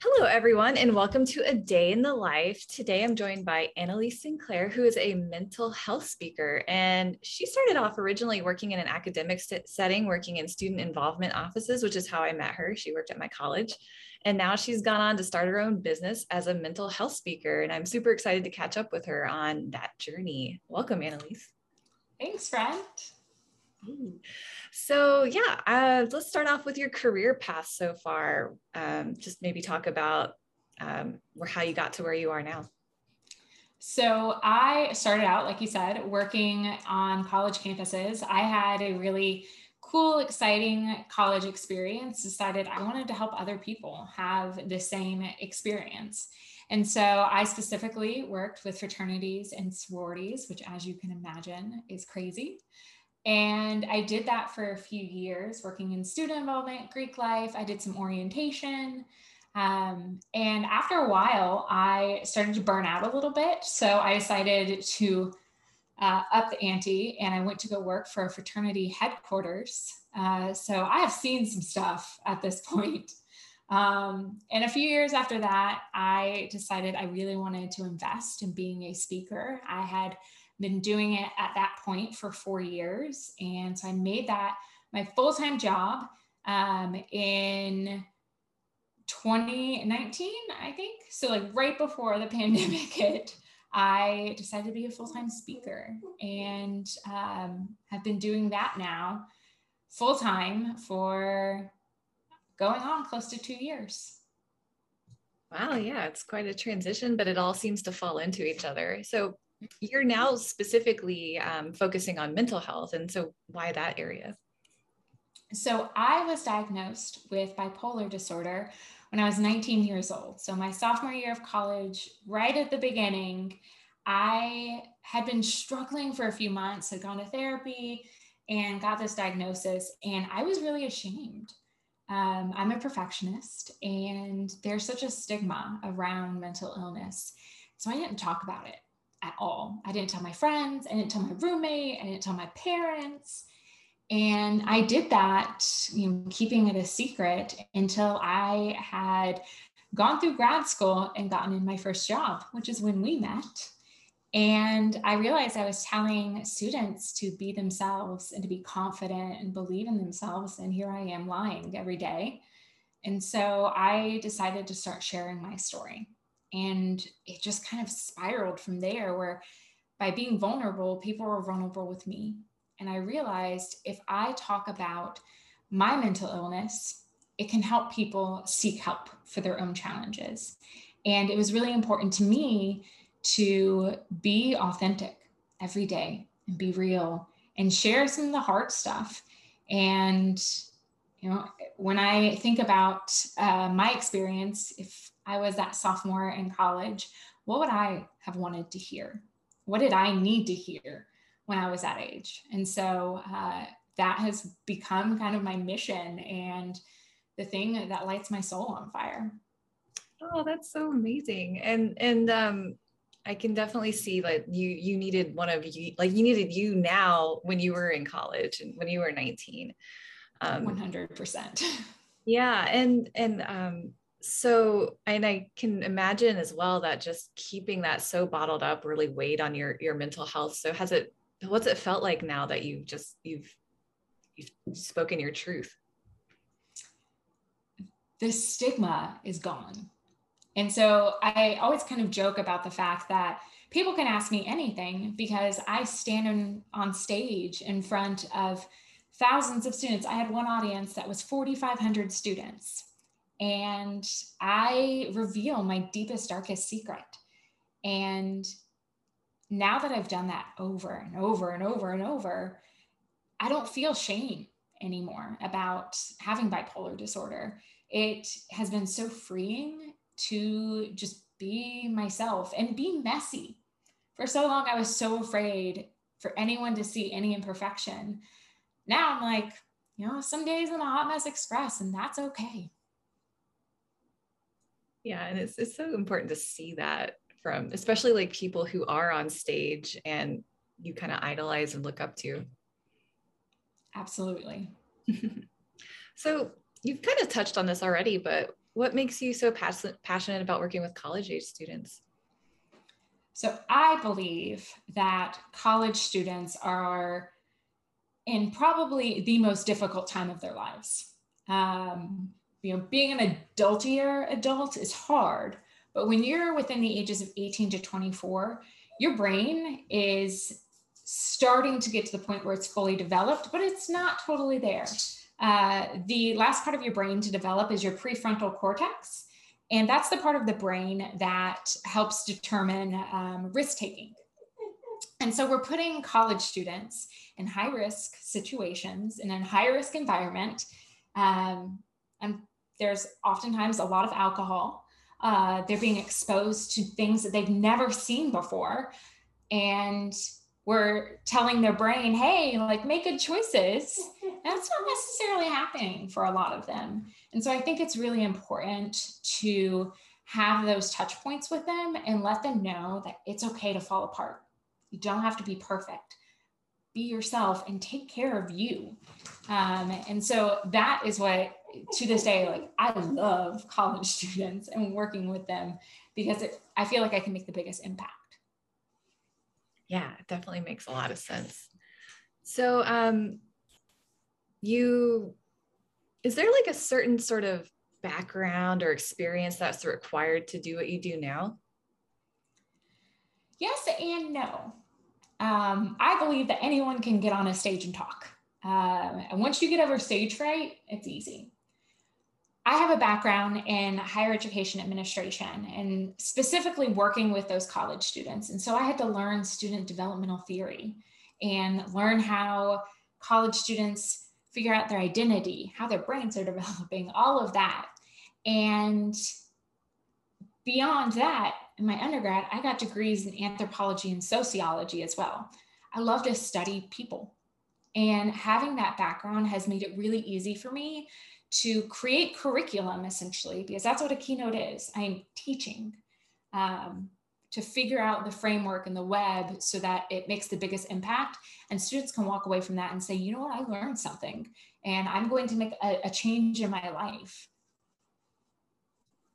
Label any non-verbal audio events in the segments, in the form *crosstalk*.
Hello, everyone, and welcome to A Day in the Life. Today I'm joined by Annalise Sinclair, who is a mental health speaker. And she started off originally working in an academic setting, working in student involvement offices, which is how I met her. She worked at my college. And now she's gone on to start her own business as a mental health speaker. And I'm super excited to catch up with her on that journey. Welcome, Annalise. Thanks, friend. So yeah, uh, let's start off with your career path so far. Um, just maybe talk about um, how you got to where you are now. So I started out, like you said, working on college campuses. I had a really cool, exciting college experience. Decided I wanted to help other people have the same experience. And so I specifically worked with fraternities and sororities, which, as you can imagine, is crazy. And I did that for a few years, working in student involvement, Greek life. I did some orientation. Um, and after a while, I started to burn out a little bit. So I decided to uh, up the ante and I went to go work for a fraternity headquarters. Uh, so I have seen some stuff at this *laughs* point. Um, and a few years after that, I decided I really wanted to invest in being a speaker. I had been doing it at that point for four years. And so I made that my full time job um, in 2019, I think. So, like right before the *laughs* pandemic hit, I decided to be a full time speaker and um, have been doing that now full time for going on close to two years. Wow, yeah, it's quite a transition, but it all seems to fall into each other. So, you're now specifically um, focusing on mental health. And so, why that area? So, I was diagnosed with bipolar disorder when I was 19 years old. So, my sophomore year of college, right at the beginning, I had been struggling for a few months, had gone to therapy and got this diagnosis. And I was really ashamed. Um, I'm a perfectionist, and there's such a stigma around mental illness. So, I didn't talk about it at all. I didn't tell my friends, I didn't tell my roommate, I didn't tell my parents. And I did that, you know, keeping it a secret until I had gone through grad school and gotten in my first job, which is when we met. And I realized I was telling students to be themselves and to be confident and believe in themselves. And here I am lying every day. And so I decided to start sharing my story. And it just kind of spiraled from there, where by being vulnerable, people were vulnerable with me. And I realized if I talk about my mental illness, it can help people seek help for their own challenges. And it was really important to me to be authentic every day and be real and share some of the hard stuff. And, you know, when I think about uh, my experience, if I was that sophomore in college, what would I have wanted to hear? What did I need to hear when I was that age? And so uh, that has become kind of my mission and the thing that lights my soul on fire. Oh, that's so amazing. And and um I can definitely see like you you needed one of you like you needed you now when you were in college and when you were 19. Um 100%. *laughs* Yeah, and and um so and i can imagine as well that just keeping that so bottled up really weighed on your your mental health. So has it what's it felt like now that you've just you've you've spoken your truth? The stigma is gone. And so i always kind of joke about the fact that people can ask me anything because i stand in, on stage in front of thousands of students. I had one audience that was 4500 students and I reveal my deepest, darkest secret. And now that I've done that over and over and over and over, I don't feel shame anymore about having bipolar disorder. It has been so freeing to just be myself and be messy. For so long, I was so afraid for anyone to see any imperfection. Now I'm like, you know, some days I'm a hot mess express, and that's okay yeah and it's, it's so important to see that from especially like people who are on stage and you kind of idolize and look up to absolutely *laughs* so you've kind of touched on this already but what makes you so passionate passionate about working with college age students? So I believe that college students are in probably the most difficult time of their lives. Um, you know, being an adultier adult is hard, but when you're within the ages of 18 to 24, your brain is starting to get to the point where it's fully developed, but it's not totally there. Uh, the last part of your brain to develop is your prefrontal cortex. And that's the part of the brain that helps determine um, risk taking. And so we're putting college students in high risk situations in a high risk environment. Um, and there's oftentimes a lot of alcohol. Uh, they're being exposed to things that they've never seen before. And we're telling their brain, hey, like make good choices. That's not necessarily happening for a lot of them. And so I think it's really important to have those touch points with them and let them know that it's okay to fall apart. You don't have to be perfect. Be yourself and take care of you. Um, and so that is what, to this day, like I love college *laughs* students and working with them because it, I feel like I can make the biggest impact. Yeah, it definitely makes a lot of sense. So, um, you, is there like a certain sort of background or experience that's required to do what you do now? Yes and no. Um, I believe that anyone can get on a stage and talk. Um, and once you get over stage fright, it's easy. I have a background in higher education administration and specifically working with those college students. And so I had to learn student developmental theory and learn how college students figure out their identity, how their brains are *laughs* developing, all of that. And beyond that, in my undergrad, I got degrees in anthropology and sociology as well. I love to study people. And having that background has made it really easy for me to create curriculum essentially, because that's what a keynote is. I'm teaching um, to figure out the framework and the web so that it makes the biggest impact. And students can walk away from that and say, you know what, I learned something and I'm going to make a, a change in my life.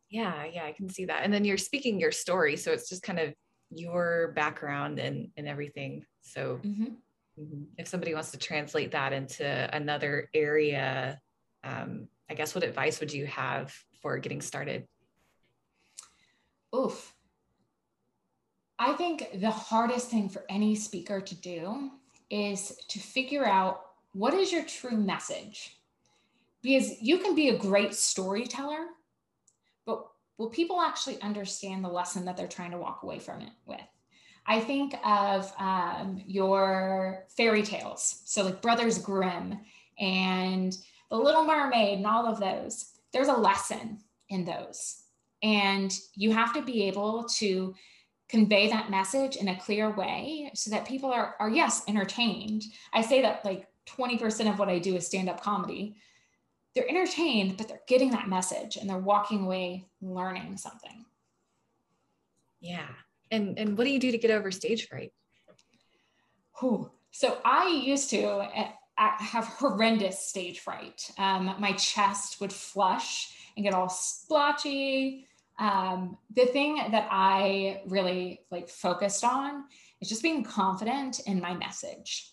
Yeah, yeah, I can see that. And then you're speaking your story. So it's just kind of your background and, and everything. So mm-hmm. if somebody wants to translate that into another area um, I guess what advice would you have for getting started? Oof. I think the hardest thing for any speaker to do is to figure out what is your true message. Because you can be a great storyteller, but will people actually understand the lesson that they're trying to walk away from it with? I think of um, your fairy tales. So, like Brothers Grimm and the Little Mermaid, and all of those. There's a lesson in those. And you have to be able to convey that message in a clear way so that people are, are yes, entertained. I say that like 20% of what I do is stand up comedy. They're entertained, but they're getting that message and they're walking away learning something. Yeah. And, and what do you do to get over stage fright? Whew. So I used to, eh, I have horrendous stage fright. Um, my chest would flush and get all splotchy. Um, the thing that I really like focused on is just being confident in my message.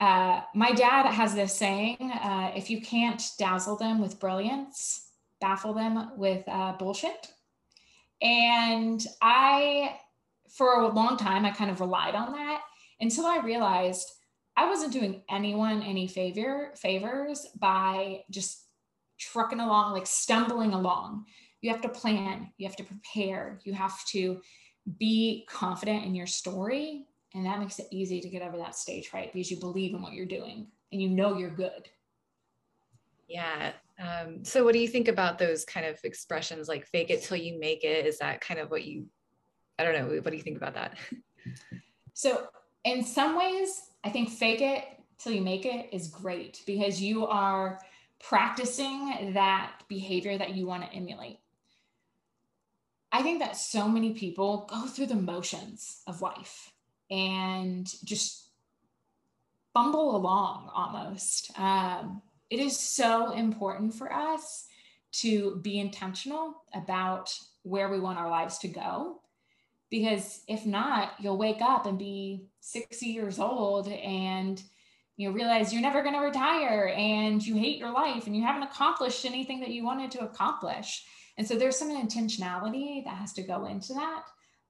Uh, my dad has this saying uh, if you can't dazzle them with brilliance, baffle them with uh, bullshit. And I, for a long time, I kind of relied on that until I realized I wasn't doing anyone any favor favors by just trucking along, like stumbling along. You have to plan, you have to prepare, you have to be confident in your story. And that makes it easy to get over that stage fright because you believe in what you're doing and you know you're good. Yeah. Um, so, what do you think about those kind of expressions like fake it till you make it? Is that kind of what you, I don't know, what do you think about that? So, in some ways, I think fake it till you make it is great because you are practicing that behavior that you want to emulate. I think that so many people go through the motions of life and just bumble along almost. Um, it is so important for us to be intentional about where we want our lives to go. Because if not, you'll wake up and be 60 years old and you realize you're never going to retire and you hate your life and you haven't accomplished anything that you wanted to accomplish. And so there's some intentionality that has to go into that.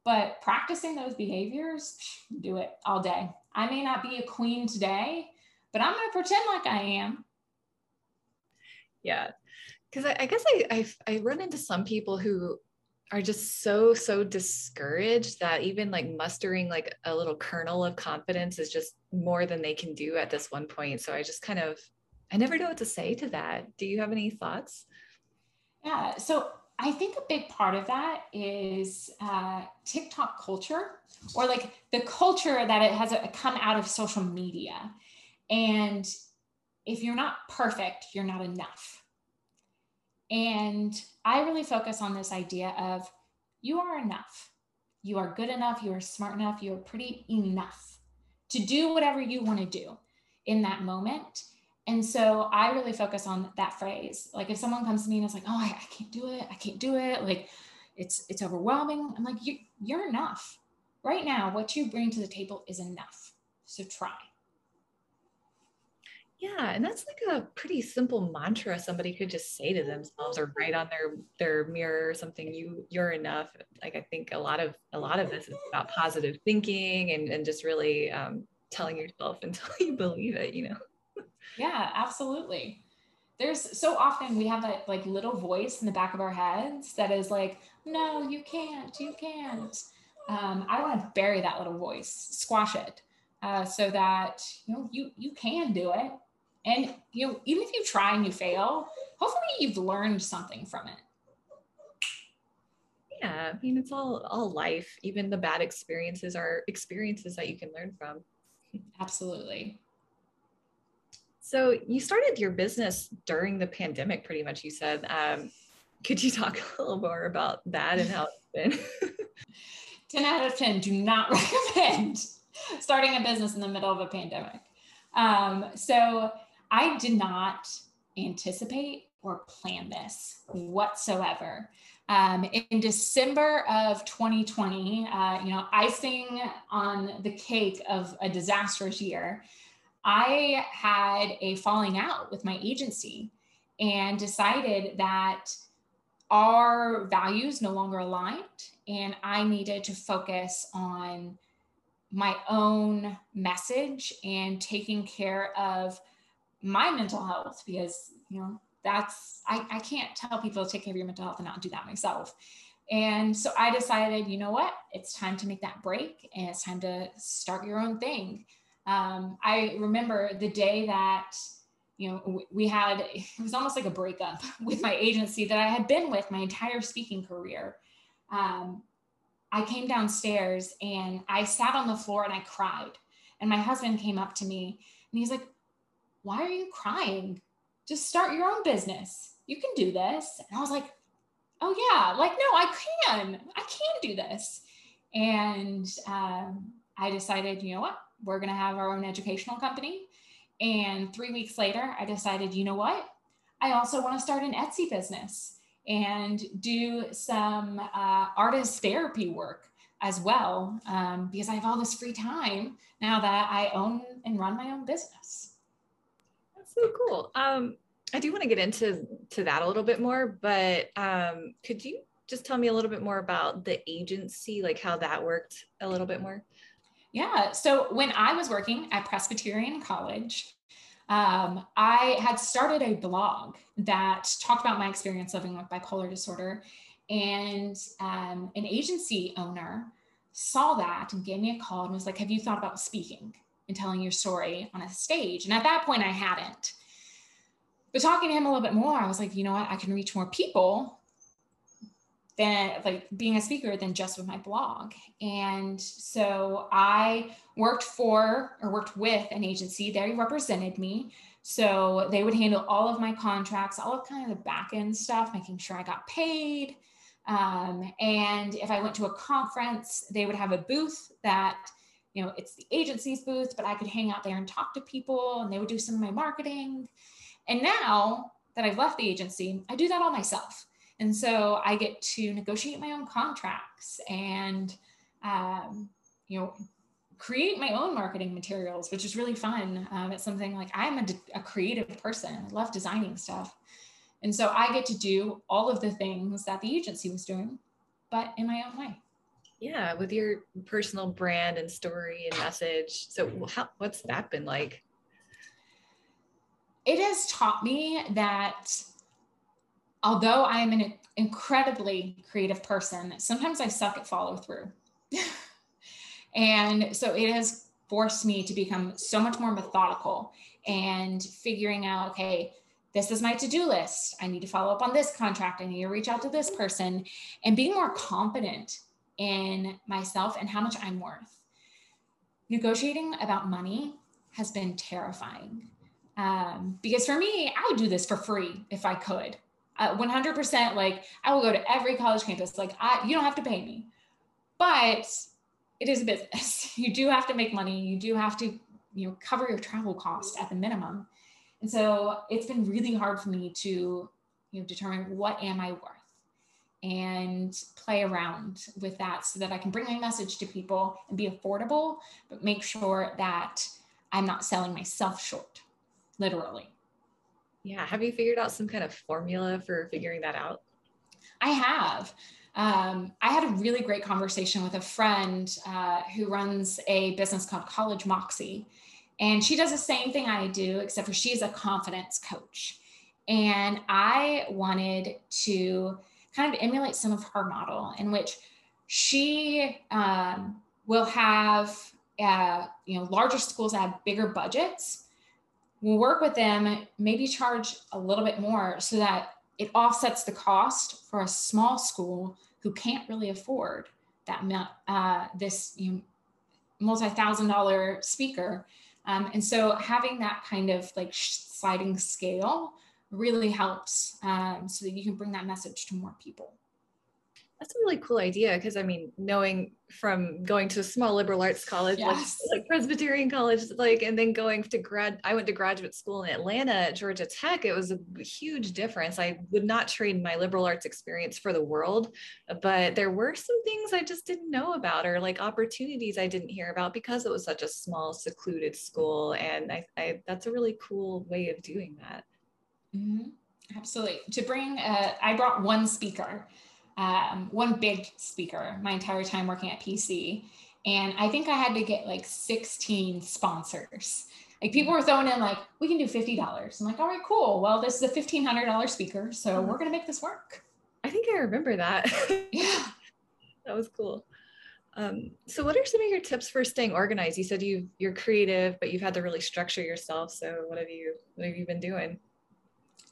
But practicing those behaviors, do it all day. I may not be a queen today, but I'm going to pretend like I am. Yeah. Because I, I, guess I, I, I run into some people who are just so so discouraged that even like mustering like a little kernel of confidence is just more than they can do at this one point. So i just kind of i never know what to say to that. Do you have any thoughts? Yeah so i think a big part of that is uh, tiktok culture or like the culture that it has uh, come out of social media. And if you're not perfect you're not enough. And I really focus on this idea of you are enough. You are good enough. You are smart enough. You are pretty enough to do whatever you want to do in that moment. And so I really focus on that phrase. Like if someone comes to me and is like, oh, I, I can't do it. I can't do it. Like it's, it's overwhelming. I'm like, you, you're enough right now. What you bring to the table is enough. So try. Yeah, and that's like a pretty simple mantra somebody could just say to themselves or write on their their mirror or something. You you're enough. Like I think a lot of a lot of this is about positive thinking and and just really um, telling yourself *laughs* until you believe it. You know. Yeah, absolutely. There's so often we have that like little voice in the back of our heads that is like, no, you can't, you can't. Um, I want to bury that little voice, squash it, uh, so that you know you you can do it and you know, even if you try and you fail, hopefully you've learned something from it. Yeah, I mean it's all all life. Even the bad experiences are experiences that you can learn from. Absolutely. So you started your business during the pandemic, pretty much. You said. Um, could you talk *laughs* a little more about that and how it's been? *laughs* 10 out of 10 do not *laughs* recommend starting a business in the middle of a pandemic. Um, so I did not anticipate or plan this whatsoever. Um, in December of 2020, uh, you know, icing on the cake of a disastrous year, I had a falling out with my agency and decided that our values no longer aligned and I needed to focus on my own message and taking care of my mental health because you know that's I, I can't tell people to take care of your mental health and not do that myself. And so i decided you know what? It's time to make that break and it's time to start your own thing. Um, i remember the day that you know we had it was almost like a breakup *laughs* with my agency that i had been with my entire speaking career. Um, i came downstairs and i sat on the floor and i cried. And my husband came up to me and he's like why are you crying? Just start your own business. You can do this. And I was like, oh, yeah, like, no, I can. I can do this. And um, I decided, you know what? We're going to have our own educational company. And three weeks later, I decided, you know what? I also want to start an Etsy business and do some uh, artist therapy work as well um, because I have all this free time now that I own and run my own business so cool. Um, I do want to get into to that a little bit more, but um, could you just tell me a little bit more about the agency, like how that worked a little bit more? Yeah. So when I was working at Presbyterian College, um, I had started a blog that talked about my experience living with bipolar disorder. And um, an agency owner saw that and gave me a call and was like, Have you thought about speaking? And telling your story on a stage. And at that point, I hadn't. But talking to him a little bit more, I was like, you know what? I can reach more people than like being a speaker than just with my blog. And so I worked for or worked with an agency. They represented me. So they would handle all of my contracts, all of kind of the back end stuff, making sure I got paid. Um, and if I went to a conference, they would have a booth that you know, it's the agency's booth, but I could hang out there and talk to people and they would do some of my marketing. And now that I've left the agency, I do that all myself. And so I get to negotiate my own contracts and, um, you know, create my own marketing materials, which is really fun. Um, it's something like I'm a, a creative person. I love designing stuff. And so I get to do all of the things that the agency was doing, but in my own way. Yeah, with your personal brand and story and message. So, mm-hmm. how, what's that been like? It has taught me that although I am an incredibly creative person, sometimes I suck at follow through. *laughs* and so it has forced me to become so much more methodical and figuring out, okay, this is my to-do list. I need to follow up on this contract. I need to reach out to this person and being more confident in myself and how much I'm worth. Negotiating about money has been terrifying. Um, because for me, I would do this for free if I could. Uh, 100% like I will go to every college campus. Like I, you don't have to pay me, but it is a business. *laughs* You do have to make money. You do have to, you know, cover your travel cost at the minimum. And so it's been really hard for me to, you know, determine what am I worth and play around with that so that I can bring my message to people and be affordable, but make sure that I'm not selling myself short, literally. Yeah. Have you figured out some kind of formula for figuring that out? I have. Um, I had a really great conversation with a friend uh, who runs a business called College Moxie. And she does the same thing I do, except for she's a confidence coach. And I wanted to kind of emulate some of her model in which she um, will have uh, you know larger schools that have bigger budgets we'll work with them maybe charge a little bit more so that it offsets the cost for a small school who can't really afford that uh, this you know, multi-thousand dollar speaker. Um, and so having that kind of like sliding scale really helps um, so that you can bring that message to more people. That's a really cool idea because I mean, knowing from going to a small liberal arts college, yes. like, like, Presbyterian college, like, and then going to grad, I went to graduate school in Atlanta at Georgia Tech. It was a huge difference. I would not trade my liberal arts experience for the world, but there were some things I just didn't know about or like opportunities I didn't hear about because it was such a small, secluded school. And I, I that's a really cool way of doing that. Mm-hmm. Absolutely. To bring, uh, I brought one speaker, um, one big speaker my entire time working at PC. And I think I had to get like 16 sponsors. Like people were throwing in like, we can do $50. I'm like, all right, cool. Well, this is a $1,500 speaker. So mm-hmm. we're going to make this work. I think I remember that. yeah. *laughs* that was cool. Um, so what are some of your tips for staying organized? You said you you're creative, but you've had to really structure yourself. So what have you what have you been doing?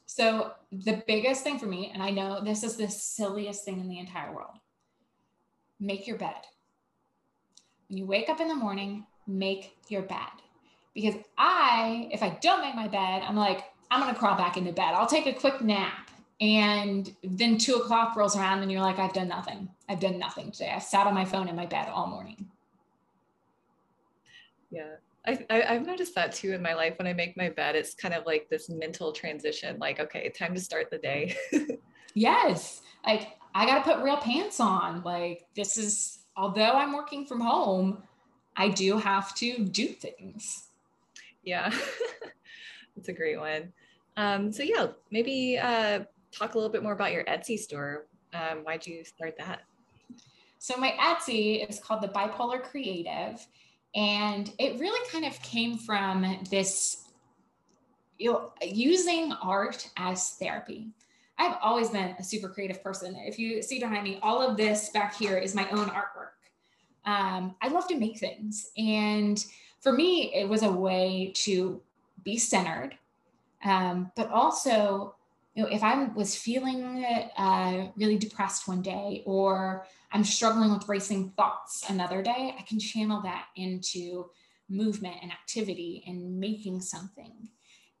So the biggest thing for me, and I know this is the silliest thing in the entire world, make your bed. When you wake up in the morning, make your bed. Because I, if I don't make my bed, I'm like, I'm gonna crawl back into bed. I'll take a quick nap. And then two o'clock rolls around and you're like, I've done nothing. I've done nothing today. I sat on my phone in my bed all morning. Yeah. I, I, have noticed that too in my life. When I make my bed, it's kind of like this mental transition. Like, okay, time to start the day. *laughs* yes, like I got to put real pants on. Like this is, although I'm working from home, I do have to do things. Yeah, *laughs* that's a great one. Um, so yeah, maybe uh, talk a little bit more about your Etsy store. Um, why'd you start that? So my Etsy is called the Bipolar Creative and it really kind of came from this you know, using art as therapy. I've always been a super creative person. If you see behind me, all of this back here is my own artwork. Um, I love to make things. And for me, it was a way to be centered, um, but also, you know, if I was feeling uh, really depressed one day or I'm struggling with racing thoughts another day, I can channel that into movement and activity and making something.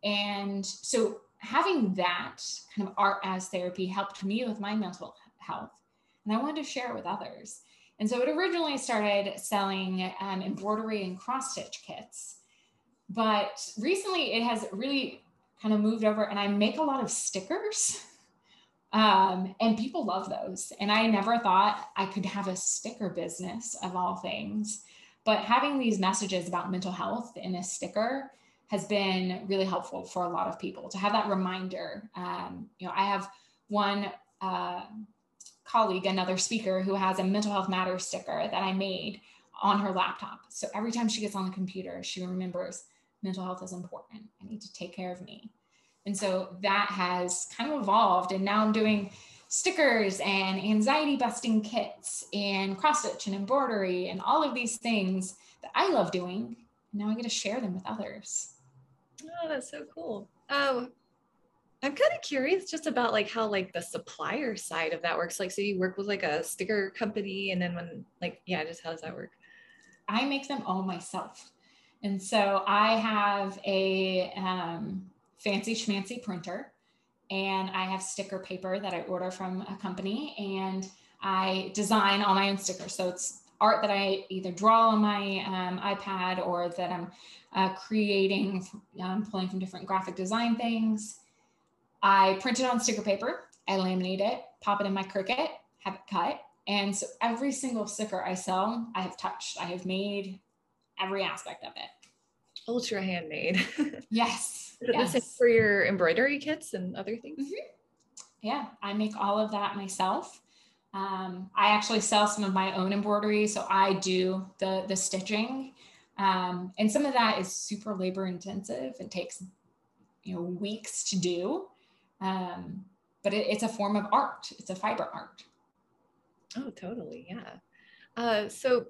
And so having that kind of art as therapy helped me with my mental health. And I wanted to share it with others. And so it originally started selling um, embroidery and cross stitch kits. But recently it has really kind of moved over and I make a lot of stickers. Um, and people love those. And I never thought I could have a sticker business of all things. But having these messages about mental health in a sticker has been really helpful for a lot of people to have that reminder. Um, you know, I have one uh, colleague, another speaker, who has a mental health matters sticker that I made on her laptop. So every time she gets on the computer, she remembers mental health is important. I need to take care of me. And so that has kind of evolved. And now I'm doing stickers and anxiety busting kits and cross stitch and embroidery and all of these things that I love doing. Now I get to share them with others. Oh, that's so cool. Um, I'm kind of curious just about like how like the supplier side of that works. Like, so you work with like a sticker company, and then when like yeah, just how does that work? I make them all myself, and so I have a um, fancy schmancy printer, and I have sticker paper that I order from a company, and I design all my own stickers. So it's art that I either draw on my um, iPad or that I'm uh, creating, um, pulling from different graphic design things. I print it on sticker paper, I laminate it, pop it in my Cricut, have it cut. And so every single sticker I sell, I have touched, I have made every aspect of it. Ultra handmade. *laughs* yes. Is yes. the same for your embroidery kits and other things? Mm-hmm. Yeah, I make all of that myself. Um, I actually sell some of my own embroidery, so I do the the stitching um, and some of that is super labor intensive and takes, you know, weeks to do. Um, but it, it's a form of art. It's a fiber art. Oh, totally. Yeah. Uh, so,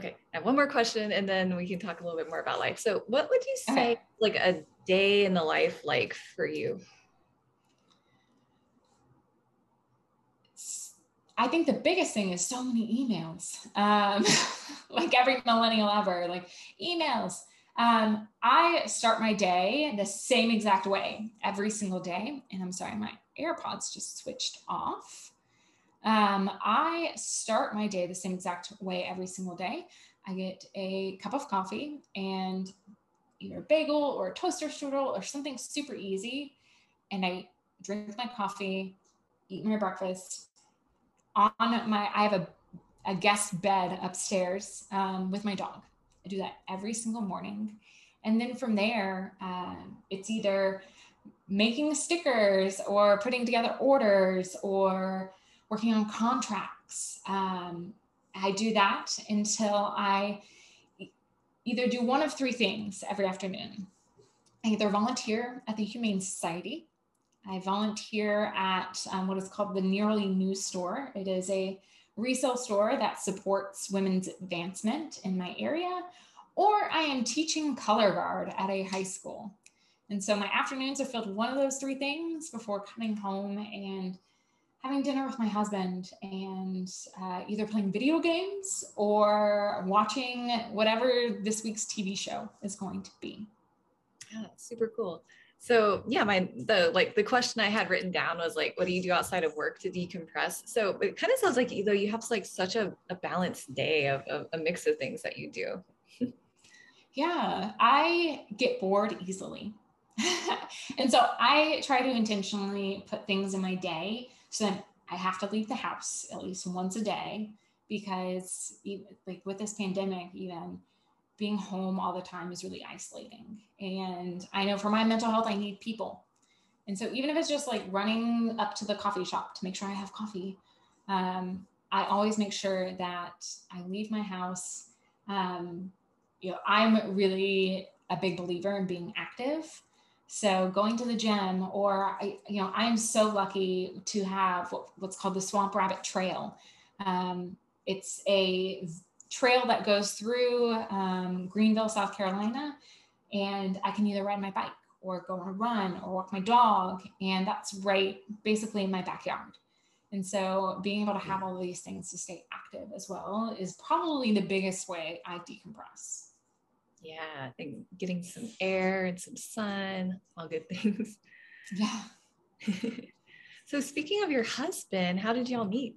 okay, I have one more question and then we can talk a little bit more about life. So what would you say okay. like a day in the life like for you? I think the biggest thing is so many emails. Um, *laughs* like every millennial ever, like emails. Um, I start my day the same exact way every single day. And I'm sorry, my AirPods just switched off. Um, I start my day the same exact way every single day. I get a cup of coffee and either a bagel or a toaster strudel or something super easy. And I drink my coffee, eat my breakfast, on my, I have a, a guest bed upstairs um, with my dog. I do that every single morning. And then from there, um, it's either making stickers or putting together orders or working on contracts. Um, I do that until I either do one of three things every afternoon. I either volunteer at the Humane Society I volunteer at um, what is called the Nearly News Store. It is a resale store that supports women's advancement in my area, or I am teaching color guard at a high school. And so my afternoons are filled with one of those three things before coming home and having dinner with my husband and uh, either playing video games or watching whatever this week's TV show is going to be. Yeah, super cool. So yeah my the like the question i had written down was like what do you do outside of work to decompress? So it kind of sounds like though you have like such a, a balanced day of, of a mix of things that you do. *laughs* Yeah i get bored easily. *laughs* And so i try to intentionally put things in my day so that i have to leave the house at least once a day because like with this pandemic even being home all the time is really isolating. And I know for my mental health, I need people. And so even if it's just like running up to the coffee shop to make sure I have coffee, um, I always make sure that I leave my house. Um, you know, I'm really a big believer in being active. So going to the gym, or I, you know, I'm so lucky to have what's called the Swamp Rabbit Trail. Um, it's a trail that goes through um, Greenville, South Carolina, and I can either ride my bike or go on a run or walk my dog. And that's right basically in my backyard. And so being able to have all these things to stay active as well is probably the biggest way I decompress. Yeah, I think getting some air and some sun, all good things. *laughs* Yeah. so speaking of your husband, how did y'all meet?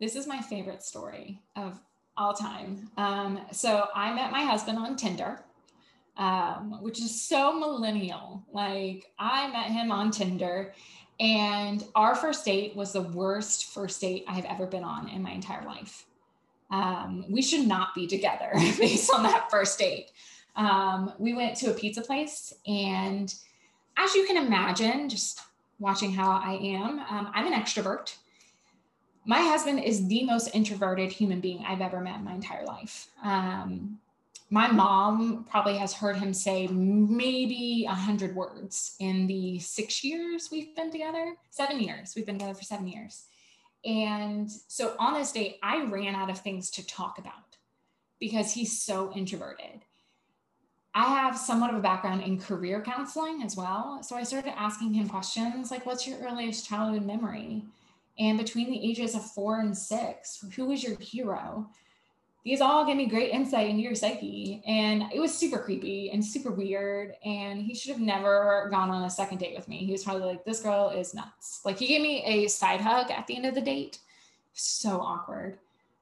This is my favorite story of all time. Um, so I met my husband on Tinder. um, which is so millennial. Like I met him on Tinder and our first date was the worst first date I have ever been on in my entire life. Um, we should not be together *laughs* based on that first date. Um, we went to a pizza place, and as you can imagine, just watching how I am, um, I'm an extrovert. My husband is the most introverted human being I've ever met in my entire life. Um, my mom probably has heard him say maybe a hundred words in the six years we've been together, seven years. We've been together for seven years. And so on this date, I ran out of things to talk about because he's so introverted. I have somewhat of a background in career counseling as well. So I started asking him questions like, What's your earliest childhood memory? And between the ages of four and six, who was your hero? These all gave me great insight into your psyche. And it was super creepy and super weird. And he should have never gone on a second date with me. He was probably like, this girl is nuts. Like he gave me a side hug at the end of the date. So awkward.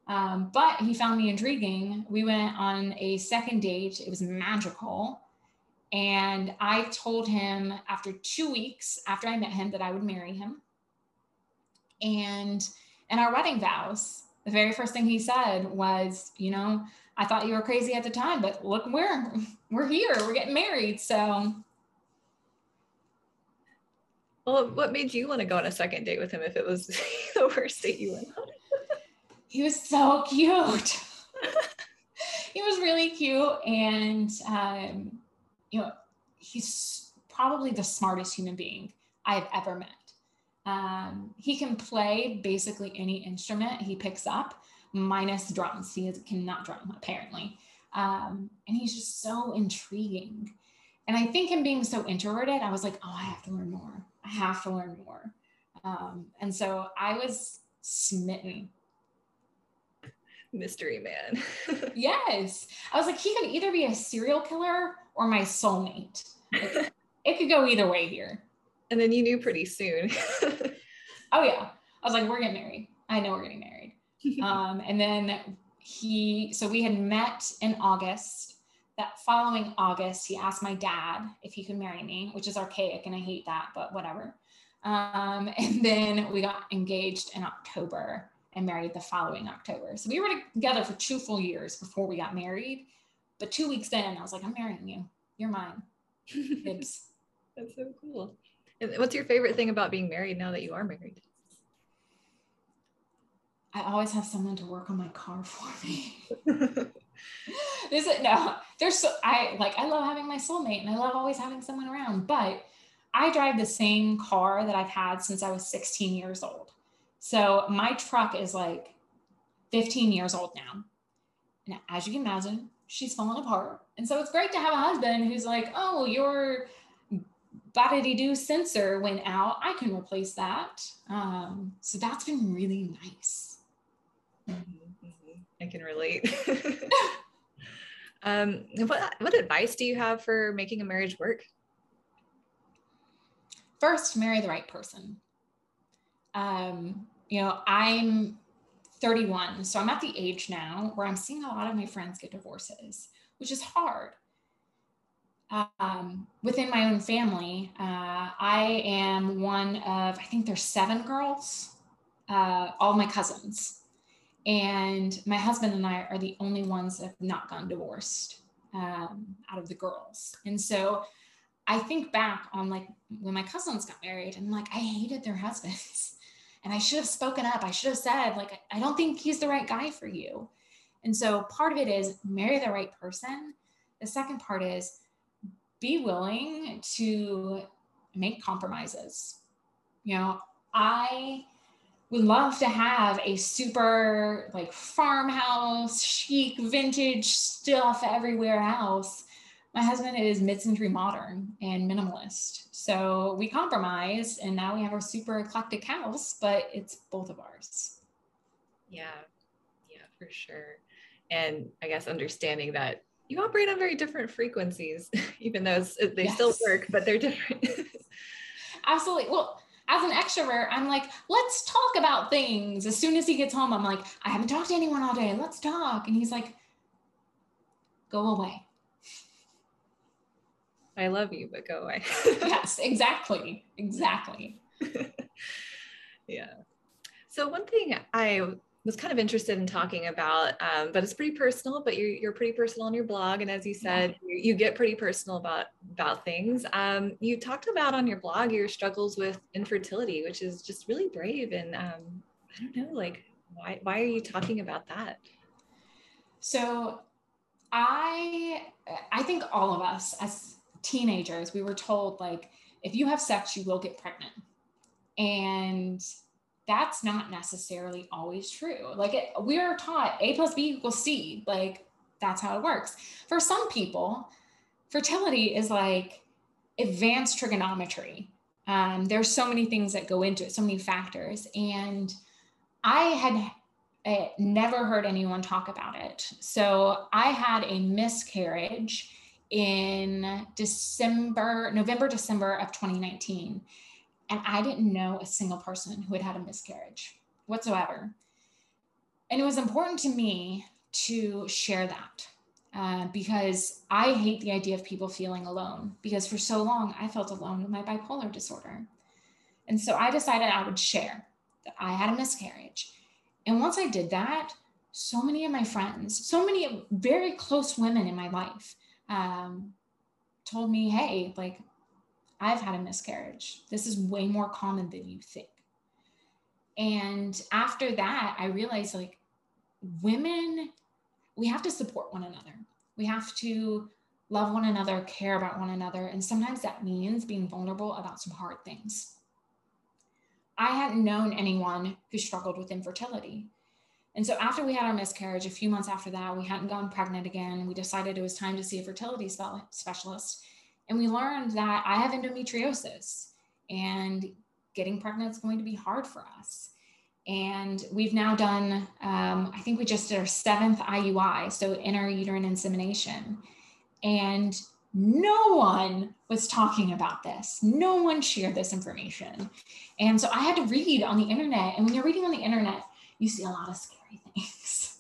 Um, but he found me intriguing. We went on a second date. It was magical. And I told him after two weeks after I met him that I would marry him. And and our wedding vows the very first thing he said was, you know, I thought you were crazy at the time, but look, we're we're here. We're getting married. So well, what made you want to go on a second date with him if it was *laughs* the worst date you went on? he was so cute. he was really cute. And um, you know, he's probably the smartest human being I've ever met. Um, he can play basically any instrument he picks up, minus drums. He is, cannot drum, apparently. Um, and he's just so intriguing. And I think him being so introverted, I was like, oh, I have to learn more. I have to learn more. Um, and so I was smitten. Mystery man. *laughs* yes. I was like, he could either be a serial killer or my soulmate. It, it could go either way here. And then you knew pretty soon. *laughs* oh yeah. I was like, we're getting married. I know we're getting married. *laughs* um, and then he, so we had met in August. That following August, he asked my dad if he could marry me, which is archaic and I hate that, but whatever. Um, *laughs* and then we got engaged in October and married the following October. So we were together for two full years before we got married. But two weeks in, I was like, I'm marrying you. You're mine. That's so cool. What's your favorite thing about being married now that you are married? I always have someone to work on my car for me. *laughs* Is it no? There's so I like I love having my soulmate and I love always having someone around, but I drive the same car that I've had since I was 16 years old. So my truck is like 15 years old now. And as you can imagine, she's falling apart. And so it's great to have a husband who's like, oh, you're Badity do sensor went out. I can replace that. Um, so that's been really nice. Mm-hmm, mm-hmm. I can relate. *laughs* um, what, what advice do you have for making a marriage work? First, marry the right person. Um, you know, I'm 31, so I'm at the age now where I'm seeing a lot of my friends get divorces, which is hard um, within my own family, uh, I am one of, I think there's seven girls, uh, all my cousins. And my husband and I are the only ones that have not gotten divorced um, out of the girls. And so I think back on like when my cousins got married and like I hated their husbands. *laughs* And I should have spoken up. I should have said, like, I don't think he's the right guy for you. And so part of it is marry the right person. The second part is be willing to make compromises. You know, I would love to have a super like farmhouse, chic, vintage stuff everywhere house. My husband is mid-century modern and minimalist. So we compromise and now we have a super eclectic house, but it's both of ours. Yeah. Yeah, for sure. And I guess understanding that you operate on very different frequencies, *laughs* even though they yes. still work, but they're different. *laughs* Absolutely. Well, as an extrovert, I'm like, let's talk about things. As soon as he gets home, I'm like, I haven't talked to anyone all day. Let's talk. And he's like, go away. I love you, but go away. *laughs* yes, exactly. Exactly. yeah. So one thing I was kind of interested in talking about, um, but it's pretty personal. But you're you're pretty personal on your blog, and as you said, yeah. you, you, get pretty personal about about things. Um, you talked about on your blog your struggles with infertility, which is just really brave. And um, I don't know, like why why are you talking about that? So, I I think all of us as teenagers, we were told like if you have sex, you will get pregnant, and that's not necessarily always true. Like it, we are taught A plus B equals C. Like that's how it works. For some people, fertility is like advanced trigonometry. Um, there's so many things that go into it, so many factors. And I had uh, never heard anyone talk about it. So I had a miscarriage in December, November, December of 2019. And I didn't know a single person who had had a miscarriage whatsoever. And it was important to me to share that uh, because I hate the idea of people feeling alone because for so long I felt alone with my bipolar disorder. And so I decided I would share that I had a miscarriage. And once I did that, so many of my friends, so many very close women in my life um, told me, hey, like I've had a miscarriage. This is way more common than you think. And after that, I realized like women, we have to support one another. We have to love one another, care about one another. And sometimes that means being vulnerable about some hard things. I hadn't known anyone who struggled with infertility. And so after we had our miscarriage, a few months after that, we hadn't gone pregnant again. We decided it was time to see a fertility specialist. And we learned that I have endometriosis and getting pregnant is going to be hard for us. And we've now done, um, I think we just did our seventh IUI, so intrauterine insemination. And no one was talking about this. No one shared this information. And so I had to read on the internet. And when you're reading on the internet, you see a lot of scary *laughs* things.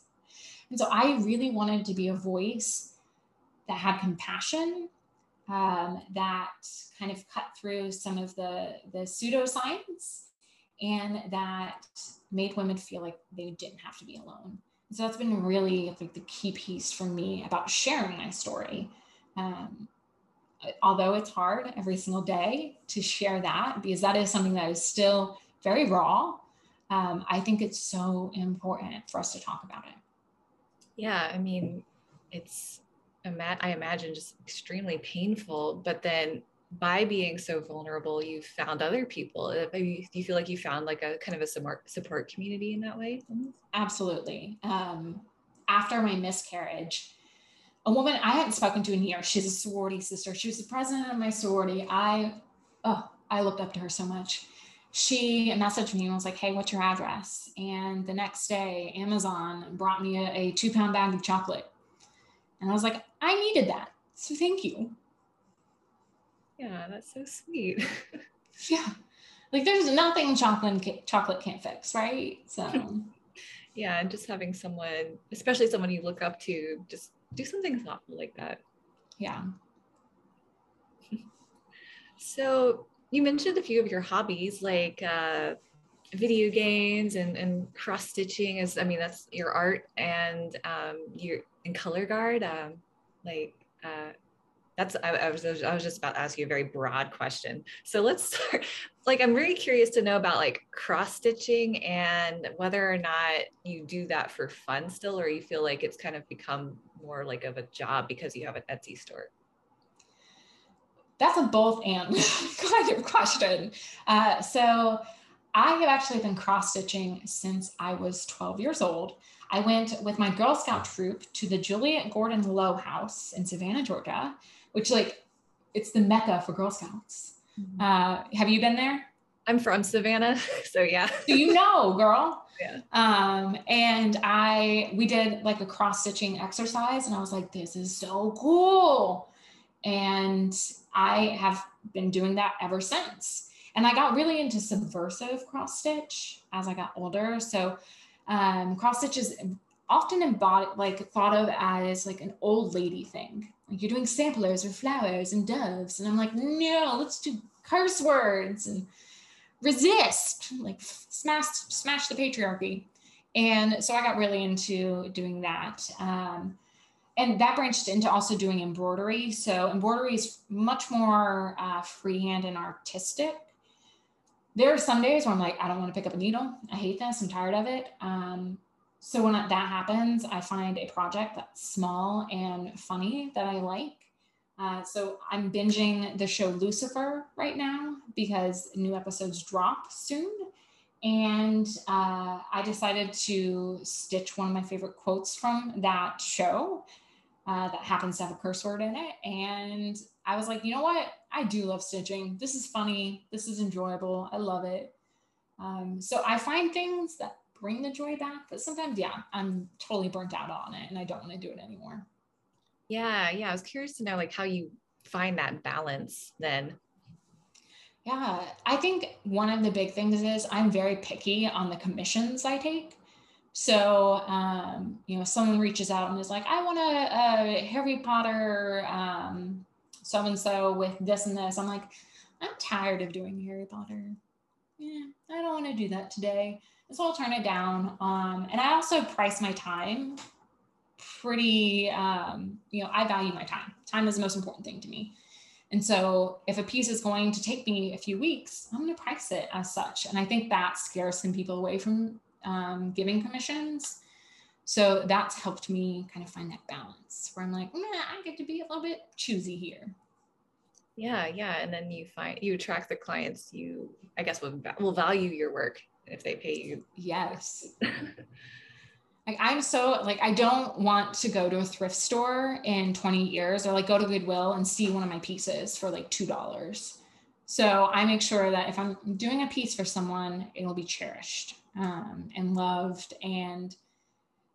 And so I really wanted to be a voice that had compassion um, that kind of cut through some of the, the pseudoscience and that made women feel like they didn't have to be alone. So that's been really like the key piece for me about sharing my story. Um, although it's hard every single day to share that because that is something that is still very raw. Um, I think it's so important for us to talk about it. Yeah, I mean, it's I imagine just extremely painful. But then by being so vulnerable, you found other people. Uh, maybe you feel like you found like a kind of a support community in that way? Absolutely. Um, after my miscarriage, a woman I hadn't spoken to in years. She's a sorority sister. She was the president of my sorority. I, oh, I looked up to her so much. She messaged me and was like, "Hey, what's your address?" And the next day, Amazon brought me a, a two pound bag of chocolate and I was like, I needed that. So thank you. Yeah, that's so sweet. *laughs* yeah. Like there's nothing chocolate chocolate can't fix, right? So *laughs* yeah, and just having someone, especially someone you look up to, just do something thoughtful like that. Yeah. *laughs* so you mentioned a few of your hobbies like uh, video games and, and cross stitching is i mean that's your art and um, your in color guard um, like uh, that's I, I, was I was just about to ask you a very broad question. So let's start. *laughs* Like I'm really curious to know about like cross stitching and whether or not you do that for fun still, or you feel like it's kind of become more like of a job because you have an Etsy store. That's a both and *laughs* kind of question. Uh, so I have actually been cross stitching since I was 12 years old. I went with my Girl Scout troop to the Juliette Gordon Low House in Savannah, Georgia, which like it's the mecca for Girl Scouts. Mm-hmm. Uh, have you been there? I'm from Savannah, *laughs* so yeah. so you know, girl. *laughs* Yeah. Um, and I we did like a cross stitching exercise, and I was like, this is so cool. And I have been doing that ever since. And I got really into subversive cross stitch as I got older. So um, cross stitch is often embodied, like thought of as like an old lady thing. like you're doing samplers or flowers and doves. And I'm like, no, let's do curse words and resist, like smash, smash the patriarchy. And so I got really into doing that. Um, and that branched into also doing embroidery. So embroidery is much more uh, freehand and artistic. There are some days where I'm like, I don't want to pick up a needle. I hate this. I'm tired of it. Um, so when that happens, I find a project that's small and funny that I like. Uh, so I'm binging the show Lucifer right now because new episodes drop soon. And uh, I decided to stitch one of my favorite quotes from that show uh, that happens to have a curse word in it. And I was like, you know what? I do love stitching. This is funny. This is enjoyable. I love it. Um, so I find things that bring the joy back. But sometimes, yeah, I'm totally burnt out on it and I don't want to do it anymore. Yeah, yeah. I was curious to know like how you find that balance then. Yeah, I think one of the big things is I'm very picky on the commissions I take. So, um, you know, someone reaches out and is like, I want a, a Harry Potter so and so with this and this. I'm like, I'm tired of doing Harry Potter. Yeah, I don't want to do that today so I'll turn it down. Um, and I also price my time pretty, um, you know, I value my time. Time is the most important thing to me. And so if a piece is going to take me a few weeks, I'm going to price it as such. And I think that scares some people away from um, giving commissions. So that's helped me kind of find that balance where I'm like, nah, I get to be a little bit choosy here. Yeah, yeah. And then you find you attract the clients you, I guess, will, will value your work if they pay you. Yes. *laughs* like I'm so like I don't want to go to a thrift store in 20 years or like go to Goodwill and see one of my pieces for like two dollars. So I make sure that if I'm doing a piece for someone, it'll be cherished um, and loved and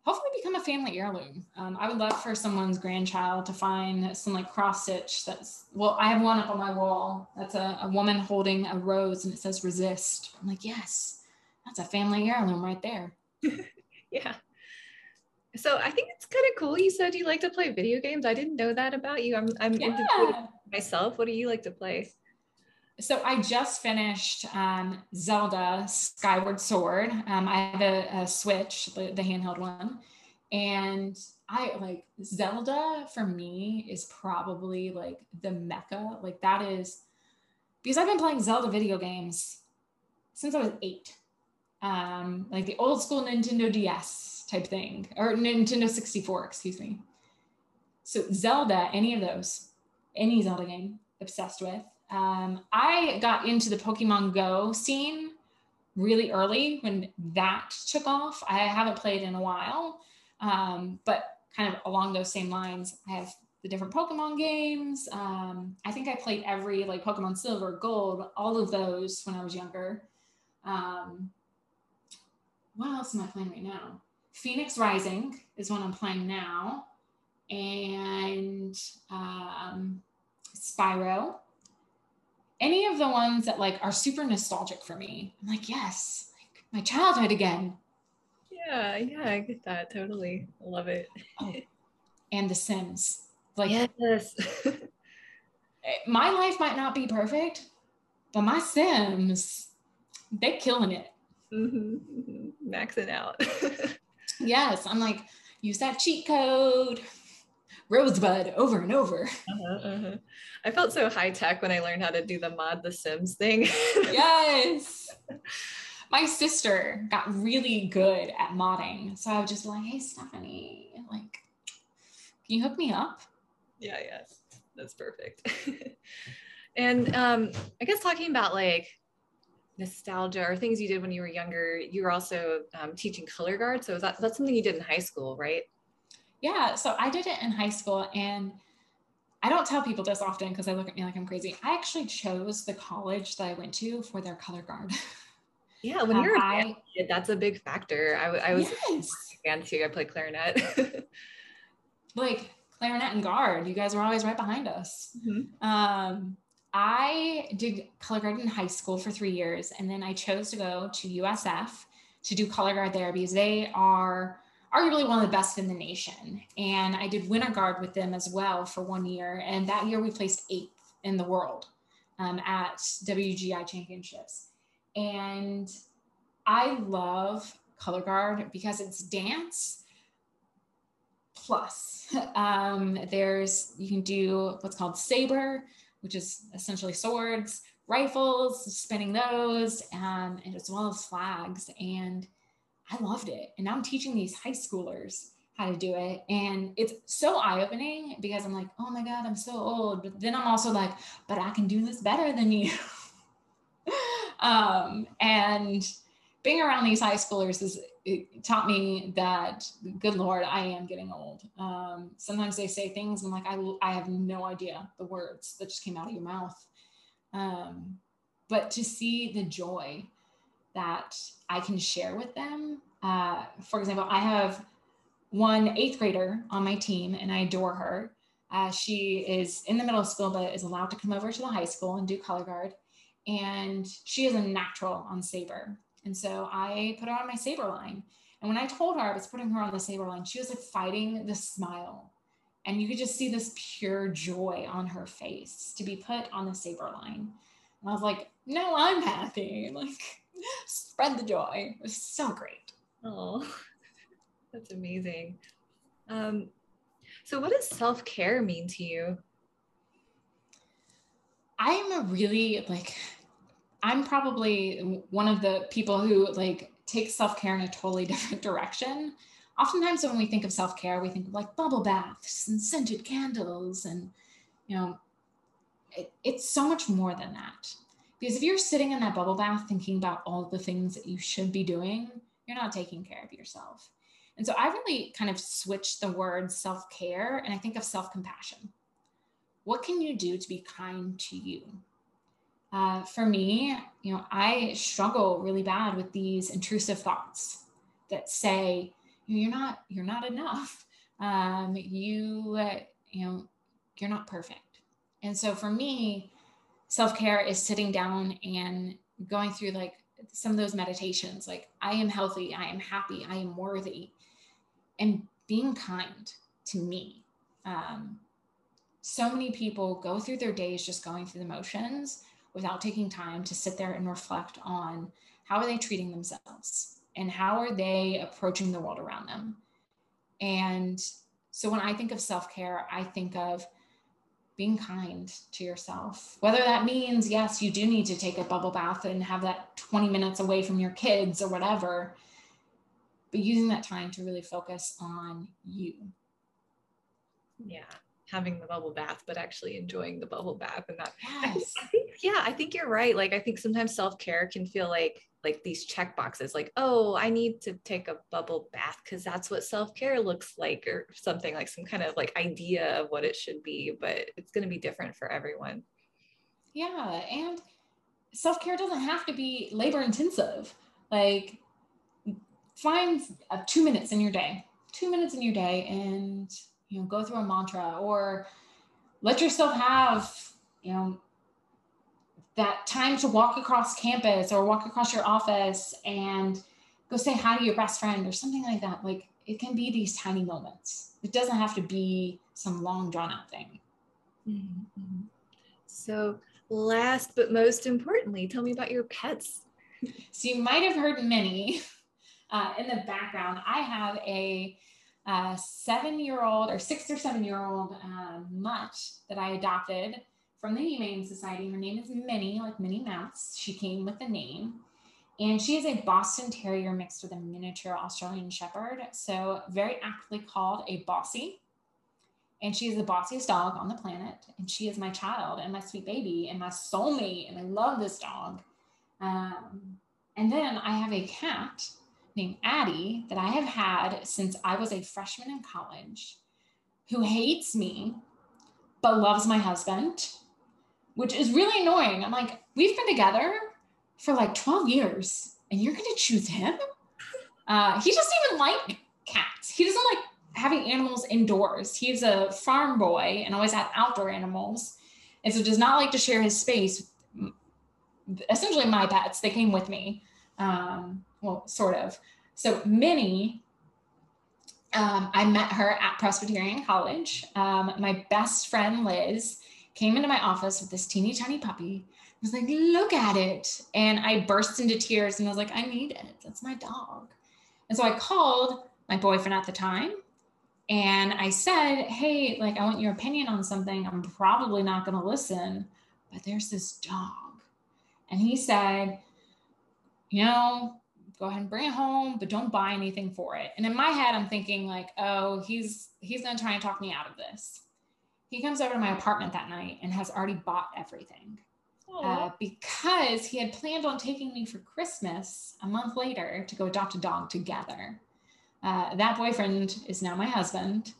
hopefully become a family heirloom. Um, I would love for someone's grandchild to find some like cross stitch that's, well, I have one up on my wall. That's a, a woman holding a rose and it says resist. I'm like, yes, that's a family heirloom right there. *laughs* yeah. So I think it's kind of cool. You said you like to play video games. I didn't know that about you. I'm I'm yeah. into myself. What do you like to play? So I just finished um, Zelda Skyward Sword. Um, I have a, a Switch, the, the handheld one, and I like Zelda for me is probably like the mecca. Like that is because I've been playing Zelda video games since I was eight um, like the old school Nintendo DS type thing, or Nintendo 64, excuse me. So Zelda, any of those, any Zelda game, obsessed with. Um, I got into the Pokemon Go scene really early when that took off. I haven't played in a while, um, but kind of along those same lines, I have the different Pokemon games. Um, I think I played every like Pokemon Silver, Gold, all of those when I was younger. Um, what else am I playing right now? Fenyx Rising is one I'm playing now, and um, Spyro. Any of the ones that like are super nostalgic for me. I'm like, yes, like my childhood again. Yeah, yeah, I get that totally. I love it. oh, and The Sims. Like yes. *laughs* my life might not be perfect, but my Sims, they're killing it. Mm-hmm, mm-hmm. Maxing out. *laughs* yes. I'm like, use that cheat code. Rosebud over and over. Uh-huh, uh-huh. I felt so high tech when I learned how to do the mod The Sims thing. *laughs* yes. My sister got really good at modding. So I was just like, hey, Stephanie, like, can you hook me up? Yeah, yes. That's perfect. *laughs* and um, I guess talking about like nostalgia or things you did when you were younger you were also um, teaching color guard so is that that's something you did in high school right yeah so i did it in high school and i don't tell people this often because they look at me like i'm crazy. I actually chose the college that i went to for their color guard. Yeah *laughs* when um, you're a kid, that's a big factor. I, I was yes. a fan too i played clarinet. *laughs* Like clarinet and guard you guys were always right behind us. Mm-hmm. um I did color guard in high school for three years, and then I chose to go to USF to do color guard there because they are arguably one of the best in the nation. And I did winter guard with them as well for one year. And that year we placed eighth in the world um, at WGI championships. And I love color guard because it's dance plus. *laughs* Um, there's, you can do what's called saber, which is essentially swords, rifles, spinning those, um, and as well as flags. And I loved it. And I'm teaching these high schoolers how to do it. And it's so eye opening because I'm like, oh my God, I'm so old. But then I'm also like, but I can do this better than you. *laughs* um, and being around these high schoolers is taught me that good lord i am getting old um, sometimes they say things and I'm like I, I have no idea the words that just came out of your mouth um, but to see the joy that I can share with them. Uh, for example, I have one eighth grader on my team and I adore her. Uh, she is in the middle school, but is allowed to come over to the high school and do color guard. And she is a natural on Saber. And so I put her on my Saber line. And when I told her I was putting her on the Saber line, she was like fighting the smile. And you could just see this pure joy on her face to be put on the Saber line. And I was like, no, I'm happy. *laughs* Like, spread the joy. It was so great. Oh, *laughs* that's amazing. Um, so, what does self care mean to you? I'm a really like, I'm probably one of the people who like takes self care in a totally *laughs* different direction. Oftentimes, when we think of self care, we think of like bubble baths and scented candles, and you know, it, it's so much more than that. Because if you're sitting in that bubble bath thinking about all the things that you should be doing, you're not taking care of yourself. And so I really kind of switched the word self care and I think of self compassion. What can you do to be kind to you? Uh, for me, you know, I struggle really bad with these intrusive thoughts that say, you're not, you're not enough. Um, you, uh, you know, you're not perfect. And so for me, self care is sitting down and going through like some of those meditations like I am healthy, I am happy, I am worthy, and being kind to me. Um, so many people go through their days just going through the motions without taking time to sit there and reflect on how are they treating themselves and how are they approaching the world around them. And so when I think of self care, I think of being kind to yourself. Whether that means, yes, you do need to take a bubble bath and have that 20 minutes away from your kids or whatever, but using that time to really focus on you. Yeah. Having the bubble bath, but actually enjoying the bubble bath and that. Yes. I think, yeah, I think you're right. Like, I think sometimes self care can feel like like these check boxes like oh i need to take a bubble bath because that's what self-care looks like or something like some kind of like idea of what it should be but it's going to be different for everyone. Yeah and self-care doesn't have to be labor intensive like find uh, two minutes in your day two minutes in your day and you know go through a mantra or let yourself have you know that time to walk across campus or walk across your office and go say hi to your best friend or something like that. Like it can be these tiny moments. It doesn't have to be some long drawn out thing. Mm-hmm. So, last but most importantly, tell me about your pets. *laughs* so, you might have heard many *laughs* uh, in the background. I have a uh, seven year old or six or seven year old uh, mutt that I adopted from the Humane Society. Her name is Minnie, like Minnie Mouse. She came with a name. And she is a Boston Terrier mixed with a miniature Australian Shepherd. So, very aptly called a Bossy. And she is the bossiest dog on the planet. And she is my child and my sweet baby and my soulmate. And I love this dog. Um, and then I have a cat named Addie that I have had since I was a freshman in college who hates me but loves my husband which is really annoying. I'm like, we've been together for like 12 years and you're going to choose him? Uh, he doesn't even like cats. He doesn't like having animals indoors. He's a farm boy and always had outdoor animals. And so does not like to share his space. Essentially, my pets, they came with me. Um, well, sort of. So Minnie Um, I met her at Presbyterian College. Um, my best friend Liz came into my office with this teeny tiny puppy. I was like, look at it. And I burst into tears and I was like, I need it. That's my dog. And so I called my boyfriend at the time and I said, Hey, like, I want your opinion on something. I'm probably not going to listen, but there's this dog. And he said, You know, go ahead and bring it home, but don't buy anything for it. And in my head, I'm thinking, like, oh, he's he's gonna try and talk me out of this. He comes over to my apartment that night and has already bought everything. Uh, because he had planned on taking me for Christmas a month later to go adopt a dog together. Uh, that boyfriend is now my husband.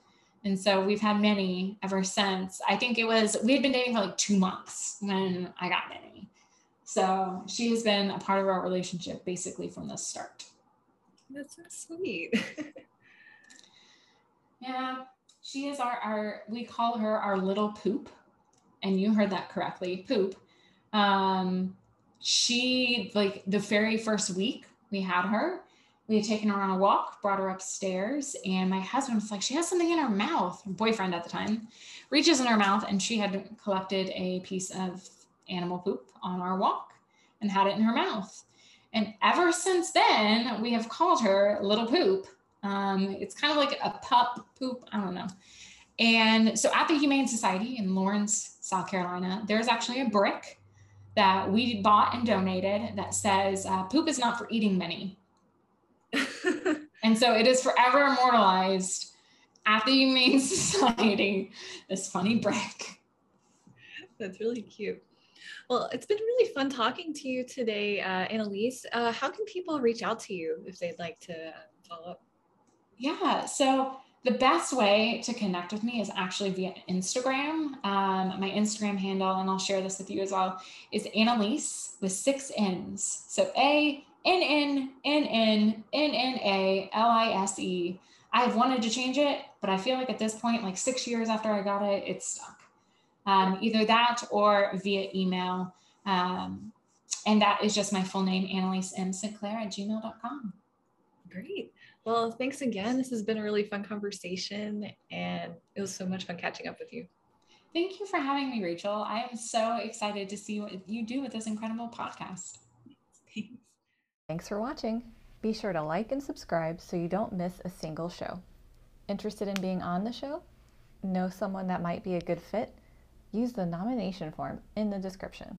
And so we've had Minnie ever since. I think it was, we had been dating for like two months when I got Minnie. So she has been a part of our relationship basically from the start. That's so sweet. *laughs* yeah, she is our, our, we call her our little poop. And you heard that correctly, poop. Um, she, like the very first week we had her, we had taken her on a walk, brought her upstairs, and my husband was like, She has something in her mouth. Her boyfriend at the time reaches in her mouth, and she had collected a piece of animal poop on our walk and had it in her mouth. And ever since then, we have called her Little Poop. Um, it's kind of like a pup poop, I don't know. And so at the Humane Society in Laurens, South Carolina, there's actually a brick that we bought and donated that says uh, poop is not for eating Minnie *laughs* and so it is forever immortalized at the Humane *laughs* Society, this funny brick. That's really cute. Well, it's been really fun talking to you today, uh, Annalise. Uh, how can people reach out to you if they'd like to follow up? Yeah, so the best way to connect with me is actually via Instagram. Um, my Instagram handle, and I'll share this with you as well, is Annalise with six N's. So A N N N N N N A L I S E. I've wanted to change it, but I feel like at this point, like six years after I got it, it's stuck. Um, either that or via email. Um, and that is just my full name, Annalise M. Sinclair at gmail.com. Great. Well, thanks again. This has been a really fun conversation, and it was so much fun catching up with you. Thank you for having me, Rachel. I am so excited to see what you do with this incredible podcast. Thanks. Thanks for watching. Be sure to like and subscribe so you don't miss a single show. Interested in being on the show? Know someone that might be a good fit? Use the nomination form in the description.